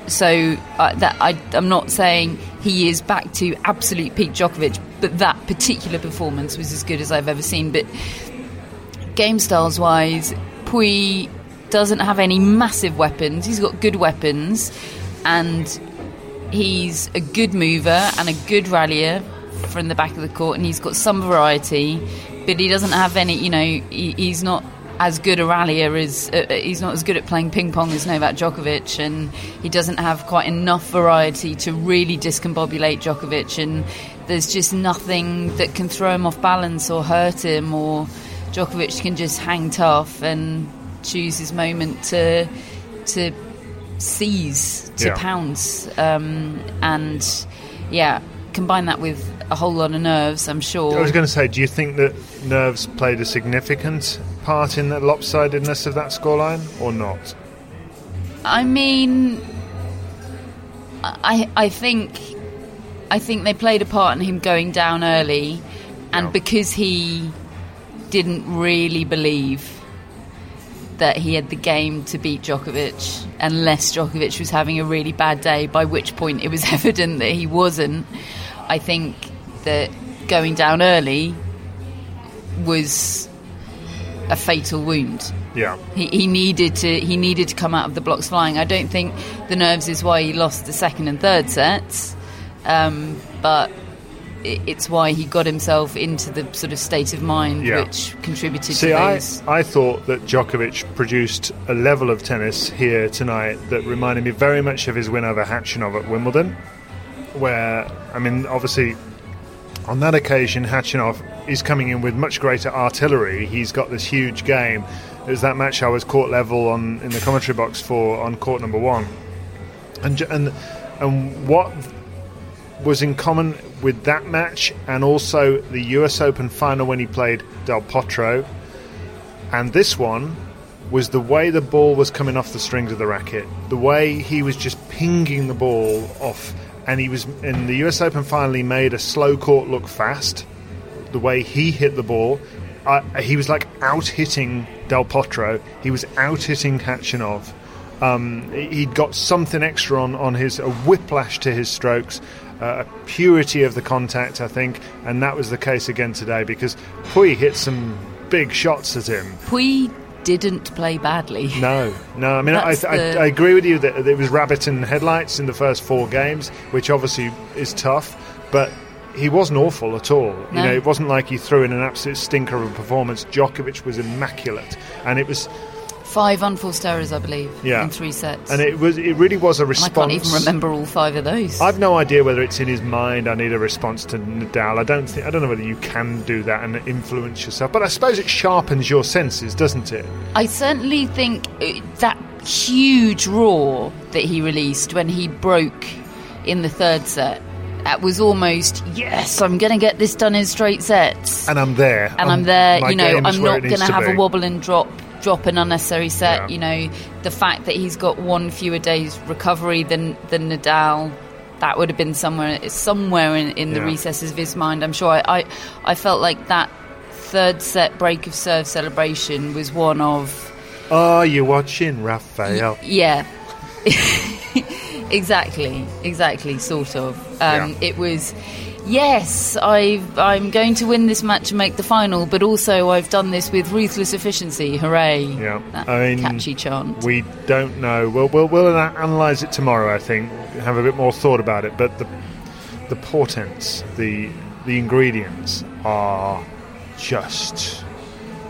so uh, that I, I'm not saying he is back to absolute peak Djokovic, but that particular performance was as good as I've ever seen. But game styles wise, Pouille doesn't have any massive weapons. He's got good weapons, and he's a good mover and a good rallier from the back of the court, and he's got some variety, but he doesn't have any. You know, he, he's not as good a rallier as uh, uh, he's not as good at playing ping pong as Novak Djokovic, and he doesn't have quite enough variety to really discombobulate Djokovic, and there's just nothing that can throw him off balance or hurt him, or Djokovic can just hang tough and choose his moment to to seize to Yeah. pounce, um, and yeah, combine that with a whole lot of nerves. I'm sure. I was going to say, do you think that nerves played a significant part in the lopsidedness of that scoreline, or not? I mean, I I think I think they played a part in him going down early, and because he didn't really believe that he had the game to beat Djokovic, unless Djokovic was having a really bad day, by which point it was [laughs] evident that he wasn't. I think that going down early was a fatal wound. Yeah. He, he needed to he needed to come out of the blocks flying. I don't think the nerves is why he lost the second and third sets, um, but it's why he got himself into the sort of state of mind Yeah. which contributed See, to I, those. I thought that Djokovic produced a level of tennis here tonight that reminded me very much of his win over Khachanov at Wimbledon, where, I mean, obviously, on that occasion, Khachanov is coming in with much greater artillery. He's got this huge game. It was that match I was court level on in the commentary box for on court number one, and and and what was in common with that match and also the US Open final when he played Del Potro. And this one was the way the ball was coming off the strings of the racket the way he was just pinging the ball off. And he was in the US Open final he made a slow court look fast the way he hit the ball. Uh, he was like out hitting Del Potro. He was out hitting Khachanov. Um, he'd got something extra on, on his a whiplash to his strokes, uh, a purity of the contact, I think, and that was the case again today because Pouille hit some big shots at him. Pouille didn't play badly. No, no. I mean, I, That's I, the- I agree with you that it was rabbit in headlights in the first four games, which obviously is tough, but he wasn't awful at all. You know, it wasn't like he threw in an absolute stinker of a performance. Djokovic was immaculate, and it was, Five unforced errors, I believe, Yeah. in three sets. and it was, it really was a And I can't even remember all five of those. I've no idea whether it's in his mind. I need a response to Nadal. I don't think. I don't know whether you can do that and influence yourself. But I suppose it sharpens your senses, doesn't it? I certainly think uh, that huge roar that he released when he broke in the third set. That was almost yes. I'm going to get this done in straight sets, And I'm there. and I'm there. You know, I'm not going to have be. a wobble and drop, drop an unnecessary set. Yeah. You know, the fact that he's got one fewer days recovery than than Nadal. That would have been somewhere somewhere in, in the Yeah. recesses of his mind. I'm sure. I, I I felt like that third set break of serve celebration was one of Are you watching Rafael? yeah. [laughs] exactly, exactly, sort of. Um, Yeah. It was, yes, I've, I'm going to win this match and make the final, but also I've done this with ruthless efficiency. Hooray! Yeah, That I mean, catchy chant. We don't know. We'll we'll, we'll analyse it tomorrow. I think have a bit more thought about it. But the the portents, the the ingredients are just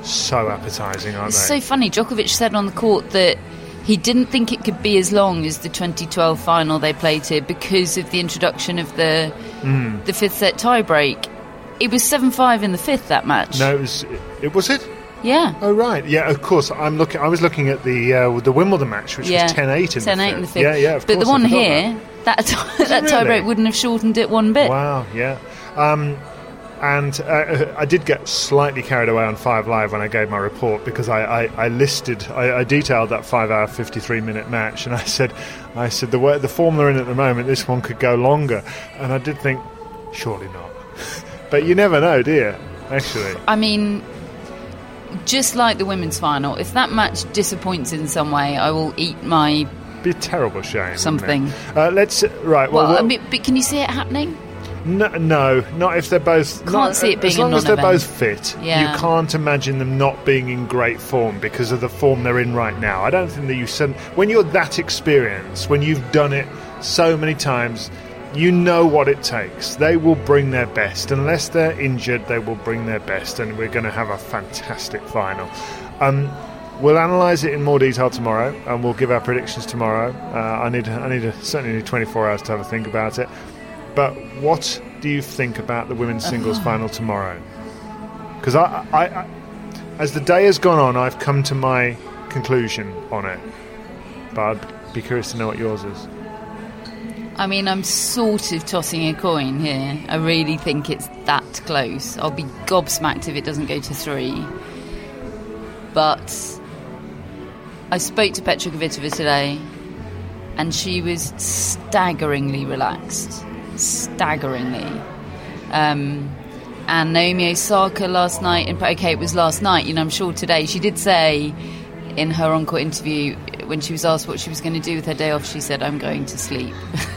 so appetising, aren't It's they? so funny. Djokovic said on the court that he didn't think it could be as long as the 2012 final they played here because of the introduction of the Mm. the fifth set tiebreak. It was seven five in the fifth that match. no, it was it was it. Yeah. Oh right, yeah. Of course, I'm looking. I was looking at the uh, the Wimbledon match, which yeah. was 10-8 in 10-8 the in the fifth. Yeah, yeah. Of but course, the one here, that [laughs] Did that it tiebreak really? wouldn't have shortened it one bit. Wow, yeah. Um, and uh, I did get slightly carried away on Five Live when I gave my report because I, I, I listed, I, I detailed that five-hour, fifty-three minute match, and I said, I said the way, the form they're in at the moment, this one could go longer, and I did think, surely not, [laughs] but you never know, do you? Actually, I mean, just like the women's final, if that match disappoints in some way, I will eat my. be a terrible shame. Something. Uh, let's right. Well, Well, I mean, but can you see it happening? No, no, not if they're both. Can't not, see it being as long as they're both fit. Yeah. You can't imagine them not being in great form because of the form they're in right now. I don't think that you send when you're that experienced, when you've done it so many times, you know what it takes. They will bring their best, unless they're injured. They will bring their best, and we're going to have a fantastic final. Um, We'll analyse it in more detail tomorrow, and we'll give our predictions tomorrow. Uh, I need, I need, a, certainly need 24 hours to have a think about it. But what do you think about the women's singles uh-huh. final tomorrow? Because I, I, I, as the day has gone on, I've come to my conclusion on it. But I'd be curious to know what yours is. I mean, I'm sort of tossing a coin here. I really think it's that close. I'll be gobsmacked if it doesn't go to three. But I spoke to Petra Kvitova today, and she was staggeringly relaxed. Staggeringly. Um, and Naomi Osaka last night, and okay, it was last night, you know, I'm sure today, she did say in her encore interview when she was asked what she was going to do with her day off, she said, I'm going to sleep. [laughs]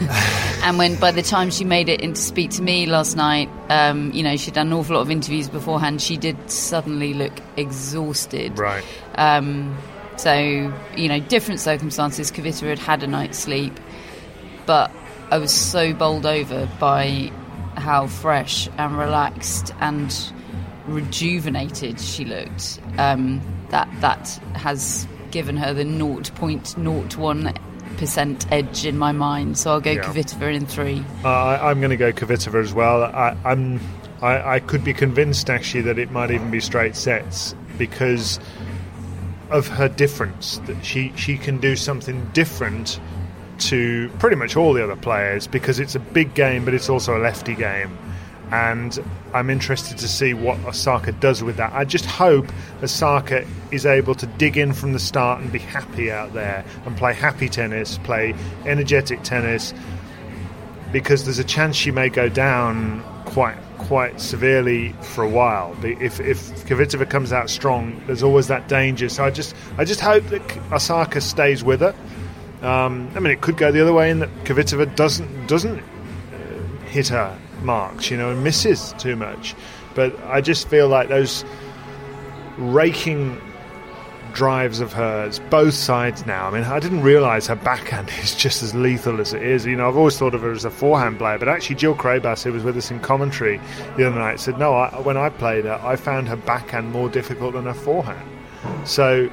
and when by the time she made it in to speak to me last night, um, you know, she'd done an awful lot of interviews beforehand, she did suddenly look exhausted. Right. Um, so, you know, different circumstances. Kvitova had had a night's sleep, but I was so bowled over by how fresh and relaxed and rejuvenated she looked. Um, that that has given her the 0.01% edge in my mind. So I'll go Yeah. Kvitova in three. Uh, I, I'm going to go Kvitova as well. I, I'm, I, I could be convinced actually that it might even be straight sets because of her difference. That she she can do something different to pretty much all the other players because it's a big game, but it's also a lefty game. And I'm interested to see what Osaka does with that. I just hope Osaka is able to dig in from the start and be happy out there and play happy tennis, play energetic tennis, because there's a chance she may go down quite quite severely for a while. If if Kvitova comes out strong, there's always that danger. So I just I just hope that Osaka stays with her. Um, I mean, it could go the other way in that Kvitova doesn't doesn't uh, hit her marks, you know, and misses too much. But I just feel like those raking drives of hers, both sides now. I mean, I didn't realise her backhand [laughs] is just as lethal as it is. You know, I've always thought of her as a forehand player, but actually, Jill Craybas, who was with us in commentary the other night, said, No, I, when I played her, I found her backhand more difficult than her forehand. So,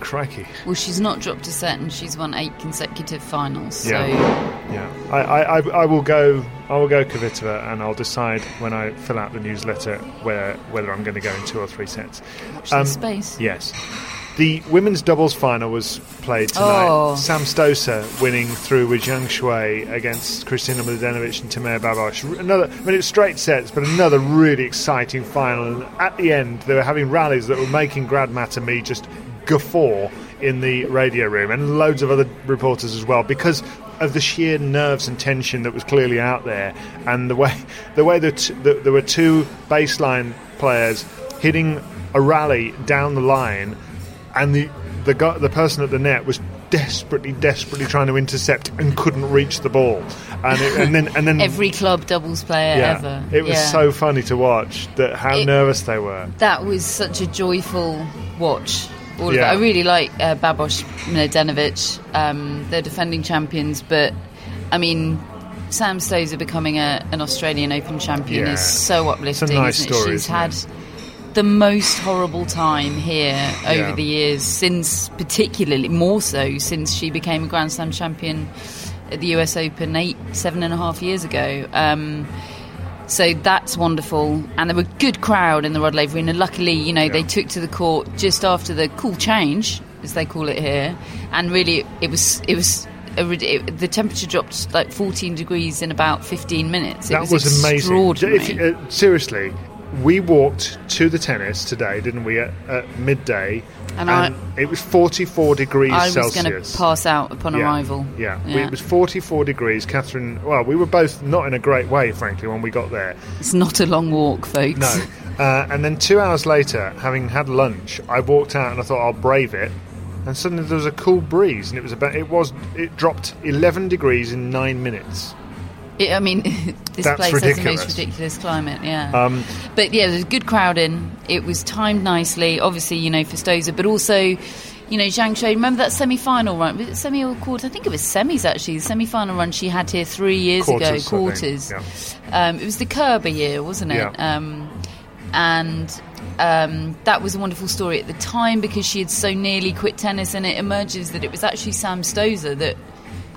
crikey. Well, she's not dropped a set and she's won eight consecutive finals. So Yeah, yeah. I, I, I, I will go. I will go Kvitova, and I'll decide when I fill out the newsletter where whether I'm going to go in two or three sets. watch the um, space. Yes. The women's doubles final was played tonight. Oh. Sam Stosur winning through with Zhang Shui against Kristina Mladenovic and Timea Babos. Another, I mean, it was straight sets, but another really exciting final. And at the end, they were having rallies that were making Grad Matt and me just guffaw in the radio room, and loads of other reporters as well, because of the sheer nerves and tension that was clearly out there, and the way [laughs] the way that, that there were two baseline players hitting a rally down the line, and the the guy, the person at the net was desperately, desperately trying to intercept and couldn't reach the ball, and it, and then and then [laughs] Every club doubles player yeah, ever. it was Yeah. so funny to watch that how It- nervous they were. That was such a joyful watch. All Yeah. of. I really like uh, Babos Mladenovic. Um, they're defending champions, but I mean, Sam Stosur becoming a, an Australian Open champion Yeah. is so uplifting. nice isn't it? story, She's isn't had it? the most horrible time here over Yeah. the years, since particularly more so since she became a Grand Slam champion at the US Open eight, seven and a half years ago. Um, so that's wonderful, and there were a good crowd in the Rod Laver Arena. Luckily, you know, they took to the court just after the cool change, as they call it here, and really it was it was. A, it, the temperature dropped like 14 degrees in about 15 minutes. It that was, was, amazing. extraordinary. You- uh, seriously, we walked to the tennis today, didn't we, at, at midday? And I- it was 44 degrees I was Celsius. going to pass out upon yeah. arrival. Yeah. We- it was 44 degrees. Catherine, well, we were both not in a great way, frankly, when we got there. It's not a long walk, folks. No. Uh, and then two hours later, having had lunch, I walked out and I thought I'll brave it. And suddenly there was a cool breeze, and it was about it was it dropped 11 degrees in nine minutes. It, I mean, [laughs] this That's place has the most ridiculous climate, yeah. Um, but yeah, there's a good crowd in. It was timed nicely, obviously, you know, for Stosur, but also, you know, Zhang Shui. Remember that semi final run? Was it semi or quarter? I think it was semis actually. The semi final run she had here three years Quarters, ago, quarters. yeah. Um, it was the Kerber year, wasn't it? Yeah. Um, and um, that was a wonderful story at the time because she had so nearly quit tennis, and it emerges that it was actually Sam Stosur that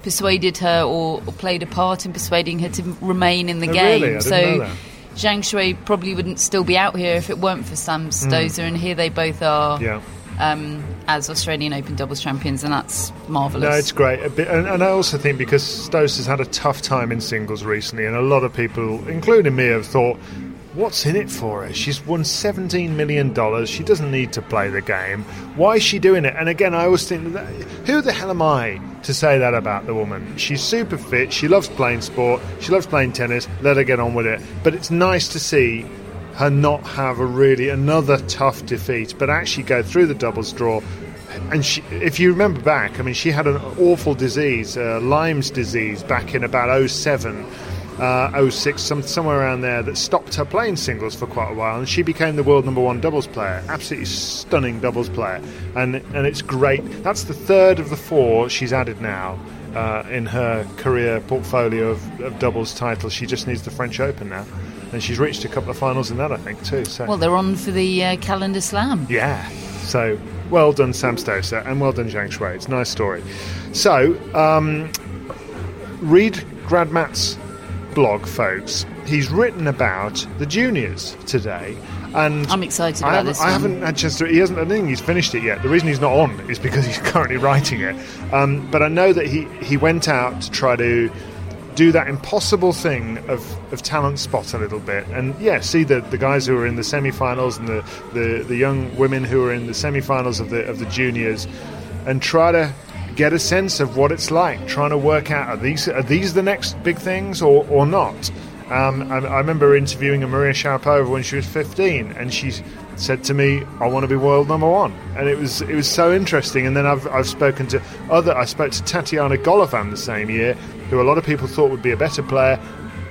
persuaded her or, or played a part in persuading her to remain in the Oh, game. really? So. Zhang Shui probably wouldn't still be out here if it weren't for Sam Stosur, and here they both are Mm. Yeah. um, as Australian Open doubles champions, and that's marvellous. No, it's great. A bit, and, and I also think because Stoss has had a tough time in singles recently, and a lot of people, including me, have thought, what's in it for her? She's won $17 million. She doesn't need to play the game. Why is she doing it? And again, I always think, who the hell am I to say that about the woman? She's super fit. She loves playing sport. She loves playing tennis. Let her get on with it. But it's nice to see her not have a really another tough defeat, but actually go through the doubles draw. And she, if you remember back, I mean, she had an awful disease, uh, Lyme's disease, back in about 07, uh, 06, some, somewhere around there, that stopped her playing singles for quite a while. And she became the world number one doubles player, absolutely stunning doubles player. And, and it's great. That's the third of the four she's added now. Uh, in her career portfolio of, of doubles titles, she just needs the French Open now, and she's reached a couple of finals in that, I think, too. So Well, they're on for the uh, calendar slam. yeah. So well done, Sam Stosur, and well done, Zhang Shui. It's a nice story. So um, read Grad Matt's blog, folks. He's written about the juniors today. And I'm excited I about haven't, this I haven't had a chance to. He hasn't. I think he's finished it yet. The reason he's not on is because he's [laughs] currently writing it. Um, but I know that he he went out to try to do that impossible thing of, of talent spot a little bit. And yeah, see the, the guys who are in the semi-finals and the, the, the young women who are in the semi-finals of the of the juniors, and try to get a sense of what it's like. Trying to work out are these are these the next big things or or not. Um, I, I remember interviewing a Maria Sharapova when she was 15, and she said to me, "I want to be world number one," and it was it was so interesting. And then I've I've spoken to other. I spoke to Tatiana Golovin the same year, who a lot of people thought would be a better player,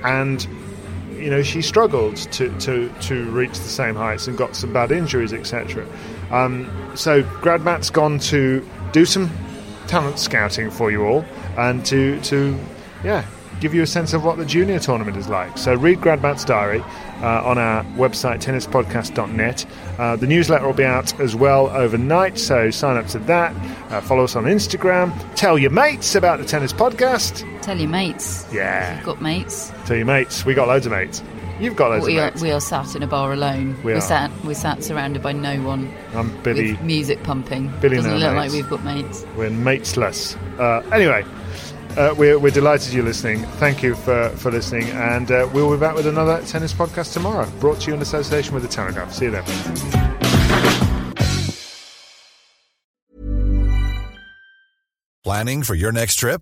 and you know she struggled to to to reach the same heights and got some bad injuries, etc. Um, so Grad Matt's gone to do some talent scouting for you all and to to yeah give you a sense of what the junior tournament is like. So read Grad Matt's diary uh, on our website tennispodcast.net. Uh, the newsletter will be out as well overnight, so sign up to that. Uh, follow us on Instagram. Tell your mates about the tennis podcast. Tell your mates. Yeah. You've got mates. Tell your mates. We got loads of mates. You've got loads we are, we are sat in a bar alone. We are are. sat we're sat surrounded by no one. I'm Billy. With music pumping. Billy Doesn't no look mates. like we've got mates. We're matesless. Uh, anyway, uh, we're, we're delighted you're listening. Thank you for, for listening, and uh, we'll be back with another tennis podcast tomorrow, brought to you in association with the Telegraph. See you then. Planning for your next trip?